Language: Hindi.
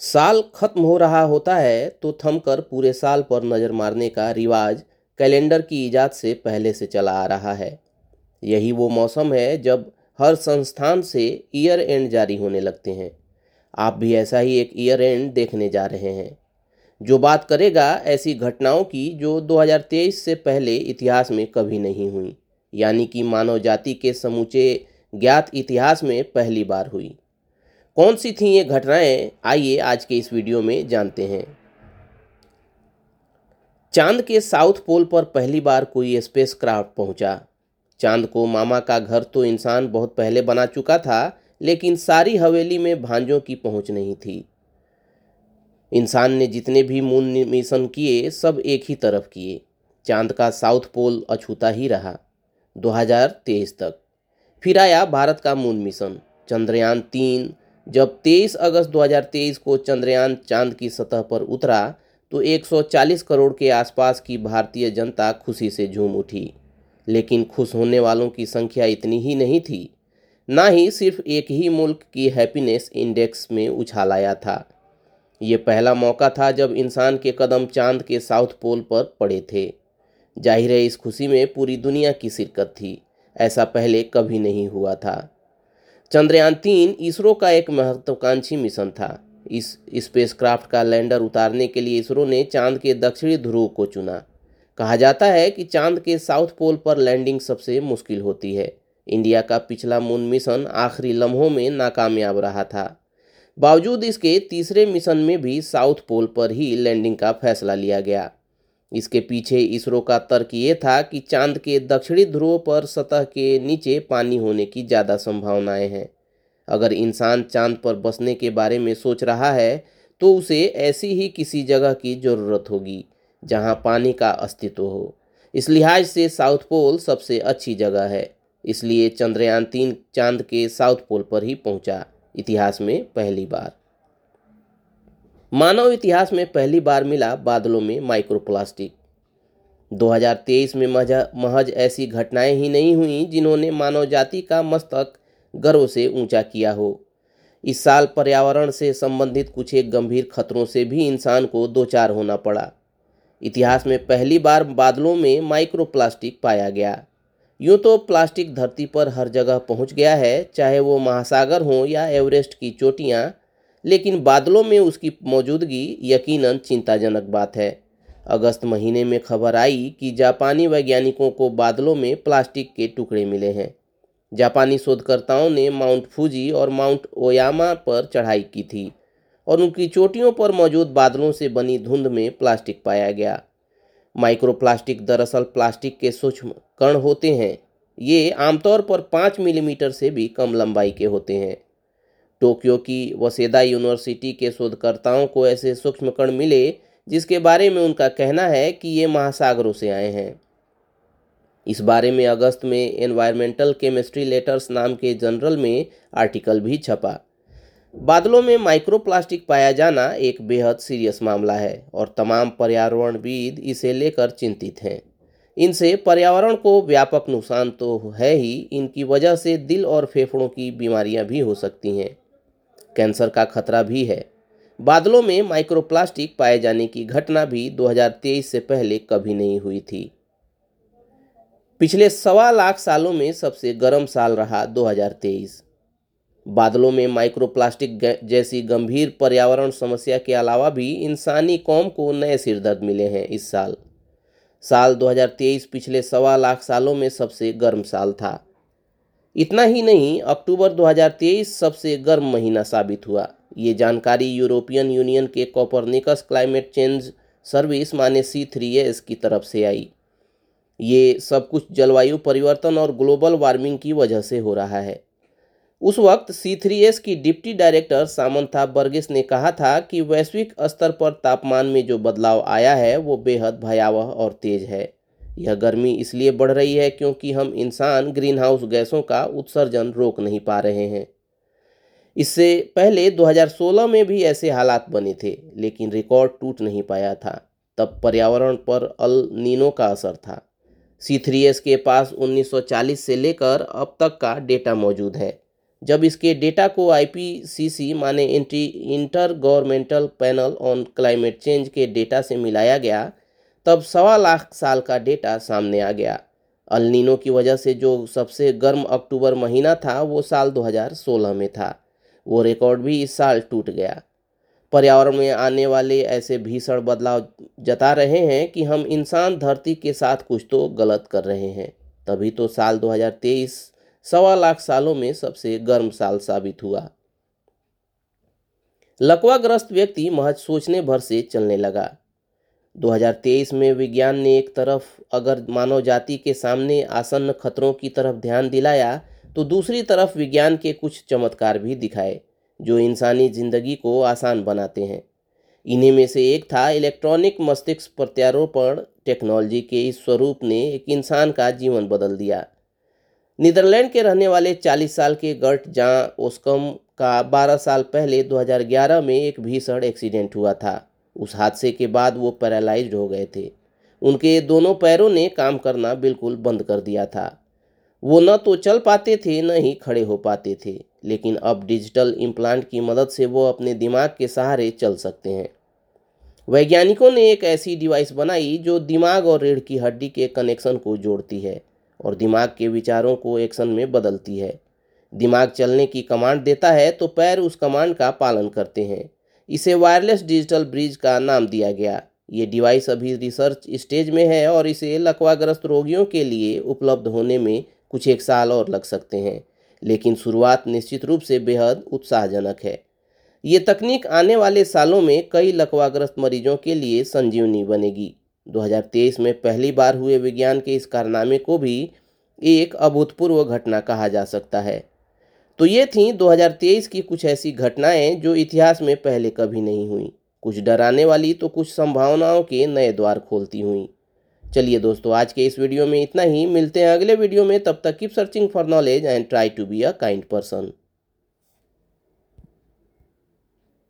साल खत्म हो रहा होता है तो थमकर पूरे साल पर नज़र मारने का रिवाज कैलेंडर की इजाद से पहले से चला आ रहा है। यही वो मौसम है जब हर संस्थान से ईयर एंड जारी होने लगते हैं। आप भी ऐसा ही एक ईयर एंड देखने जा रहे हैं। जो बात करेगा ऐसी घटनाओं की जो 2023 से पहले इतिहास में कभी नहीं हुई, यानी कि मानव जाति के समूचे ज्ञात इतिहास में पहली बार हुई। कौन सी थी ये घटनाएँ? आइए आज के इस वीडियो में जानते हैं। चाँद के साउथ पोल पर पहली बार कोई स्पेस क्राफ्ट पहुँचा। चाँद को मामा का घर तो इंसान बहुत पहले बना चुका था, लेकिन सारी हवेली में भांजों की पहुँच नहीं थी। इंसान ने जितने भी मून मिशन किए, सब एक ही तरफ़ किए। चाँद का साउथ पोल अछूता ही रहा 2023 तक। फिर आया भारत का मून मिशन। चंद्रयान तीन जब 23 अगस्त 2023 को चंद्रयान चाँद की सतह पर उतरा तो 140 करोड़ के आसपास की भारतीय जनता खुशी से झूम उठी। लेकिन खुश होने वालों की संख्या इतनी ही नहीं थी। ना ही सिर्फ़ एक ही मुल्क की हैप्पीनेस इंडेक्स में उछाल आया था। ये पहला मौका था जब इंसान के कदम चाँद के साउथ पोल पर पड़े थे। ज़ाहिर है, इस खुशी में पूरी दुनिया की शिरकत थी। ऐसा पहले कभी नहीं हुआ था। चंद्रयान तीन इसरो का एक महत्वाकांक्षी मिशन था। इस स्पेसक्राफ्ट का लैंडर उतारने के लिए इसरो ने चाँद के दक्षिणी ध्रुव को चुना। कहा जाता है कि चाँद के साउथ पोल पर लैंडिंग सबसे मुश्किल होती है। इंडिया का पिछला मून मिशन आखिरी लम्हों में नाकामयाब रहा था। बावजूद इसके तीसरे मिशन में भी साउथ पोल पर ही लैंडिंग का फैसला लिया गया। इसके पीछे इसरो का तर्क ये था कि चाँद के दक्षिणी ध्रुव पर सतह के नीचे पानी होने की ज़्यादा संभावनाएँ हैं। अगर इंसान चाँद पर बसने के बारे में सोच रहा है तो उसे ऐसी ही किसी जगह की ज़रूरत होगी, जहाँ पानी का अस्तित्व हो। इस लिहाज से साउथ पोल सबसे अच्छी जगह है, इसलिए चंद्रयान तीन चाँद के साउथ पोल पर ही पहुँचा। इतिहास में पहली बार। मानव इतिहास में पहली बार मिला बादलों में माइक्रोप्लास्टिक। 2023 में महज ऐसी घटनाएँ ही नहीं हुई जिन्होंने मानव जाति का मस्तक गर्व से ऊँचा किया हो। इस साल पर्यावरण से संबंधित कुछ एक गंभीर खतरों से भी इंसान को दो चार होना पड़ा। इतिहास में पहली बार बादलों में माइक्रोप्लास्टिक पाया गया। यूँ तो प्लास्टिक धरती पर हर जगह पहुँच गया है, चाहे वो महासागर हों या एवरेस्ट की चोटियाँ लेकिन बादलों में उसकी मौजूदगी यकीनन चिंताजनक बात है। अगस्त महीने में खबर आई कि जापानी वैज्ञानिकों को बादलों में प्लास्टिक के टुकड़े मिले हैं। जापानी शोधकर्ताओं ने माउंट फूजी और माउंट ओयामा पर चढ़ाई की थी और उनकी चोटियों पर मौजूद बादलों से बनी धुंध में प्लास्टिक पाया गया। माइक्रोप्लास्टिक दरअसल प्लास्टिक के सूक्ष्म कण होते हैं। ये आमतौर पर पाँच मिलीमीटर से भी कम लंबाई के होते हैं। टोक्यो की वसेदा यूनिवर्सिटी के शोधकर्ताओं को ऐसे सूक्ष्म कण मिले, जिसके बारे में उनका कहना है कि ये महासागरों से आए हैं। इस बारे में अगस्त में एनवायरमेंटल केमिस्ट्री लेटर्स नाम के जनरल में आर्टिकल भी छपा। बादलों में माइक्रोप्लास्टिक पाया जाना एक बेहद सीरियस मामला है, और तमाम पर्यावरणविद इसे लेकर चिंतित हैं। इनसे पर्यावरण को व्यापक नुकसान तो है ही, इनकी वजह से दिल और फेफड़ों की बीमारियाँ भी हो सकती हैं। कैंसर का खतरा भी है। बादलों में माइक्रोप्लास्टिक पाए जाने की घटना भी 2023 से पहले कभी नहीं हुई थी। पिछले सवा लाख सालों में सबसे गर्म साल रहा 2023 बादलों में माइक्रोप्लास्टिक जैसी गंभीर पर्यावरण समस्या के अलावा भी इंसानी कौम को नए सिरदर्द मिले हैं इस साल। साल 2023 पिछले सवा लाख सालों में सबसे गर्म साल था। इतना ही नहीं, अक्टूबर 2023 सबसे गर्म महीना साबित हुआ। ये जानकारी यूरोपियन यूनियन के कॉपरनिकस क्लाइमेट चेंज सर्विस माने सी थ्री एस की तरफ़ से आई। ये सब कुछ जलवायु परिवर्तन और ग्लोबल वार्मिंग की वजह से हो रहा है। उस वक्त सी थ्री एस की डिप्टी डायरेक्टर सामंथा बर्गिस ने कहा था कि वैश्विक स्तर पर तापमान में जो बदलाव आया है, वो बेहद भयावह और तेज है। यह गर्मी इसलिए बढ़ रही है क्योंकि हम इंसान ग्रीन हाउस गैसों का उत्सर्जन रोक नहीं पा रहे हैं। इससे पहले 2016 में भी ऐसे हालात बने थे, लेकिन रिकॉर्ड टूट नहीं पाया था। तब पर्यावरण पर अल नीनो का असर था। सी थ्री एस के पास 1940 से लेकर अब तक का डेटा मौजूद है। जब इसके डेटा को आईपीसीसी माने intergovernmental panel on climate change के डेटा से मिलाया गया तब सवा लाख साल का डेटा सामने आ गया। अलनीनो की वजह से जो सबसे गर्म अक्टूबर महीना था, वो साल 2016 में था। वो रिकॉर्ड भी इस साल टूट गया। पर्यावरण में आने वाले ऐसे भीषण बदलाव जता रहे हैं कि हम इंसान धरती के साथ कुछ तो गलत कर रहे हैं। तभी तो साल 2023 सवा लाख सालों में सबसे गर्म साल साबित हुआ। लकवाग्रस्त व्यक्ति महज सोचने भर से चलने लगा। 2023 में विज्ञान ने एक तरफ़ अगर मानव जाति के सामने आसन्न खतरों की तरफ़ ध्यान दिलाया तो दूसरी तरफ़ विज्ञान के कुछ चमत्कार भी दिखाए, जो इंसानी ज़िंदगी को आसान बनाते हैं। इन्हीं में से एक था इलेक्ट्रॉनिक मस्तिष्क प्रत्यारोपण। टेक्नोलॉजी के इस स्वरूप ने एक इंसान का जीवन बदल दिया। नीदरलैंड के रहने वाले 40 साल के गर्ट जॉन ओस्कम का 12 साल पहले 2011 में एक भीषण एक्सीडेंट हुआ था। उस हादसे के बाद वो पैरालाइज्ड हो गए थे। उनके दोनों पैरों ने काम करना बिल्कुल बंद कर दिया था। वो न तो चल पाते थे, न ही खड़े हो पाते थे, लेकिन अब डिजिटल इम्प्लांट की मदद से वो अपने दिमाग के सहारे चल सकते हैं। वैज्ञानिकों ने एक ऐसी डिवाइस बनाई जो दिमाग और रीढ़ की हड्डी के कनेक्शन को जोड़ती है और दिमाग के विचारों को एक्शन में बदलती है। दिमाग चलने की कमांड देता है तो पैर उस कमांड का पालन करते हैं। इसे वायरलेस डिजिटल ब्रिज का नाम दिया गया। ये डिवाइस अभी रिसर्च स्टेज में है और इसे लकवाग्रस्त रोगियों के लिए उपलब्ध होने में कुछ एक साल और लग सकते हैं, लेकिन शुरुआत निश्चित रूप से बेहद उत्साहजनक है। ये तकनीक आने वाले सालों में कई लकवाग्रस्त मरीजों के लिए संजीवनी बनेगी। 2023 में पहली बार हुए विज्ञान के इस कारनामे को भी एक अभूतपूर्व घटना कहा जा सकता है। तो ये थी 2023 की कुछ ऐसी घटनाएँ जो इतिहास में पहले कभी नहीं हुई। कुछ डराने वाली तो कुछ संभावनाओं के नए द्वार खोलती हुई। चलिए दोस्तों, आज के इस वीडियो में इतना ही। मिलते हैं अगले वीडियो में। तब तक keep searching for knowledge and try to be a kind person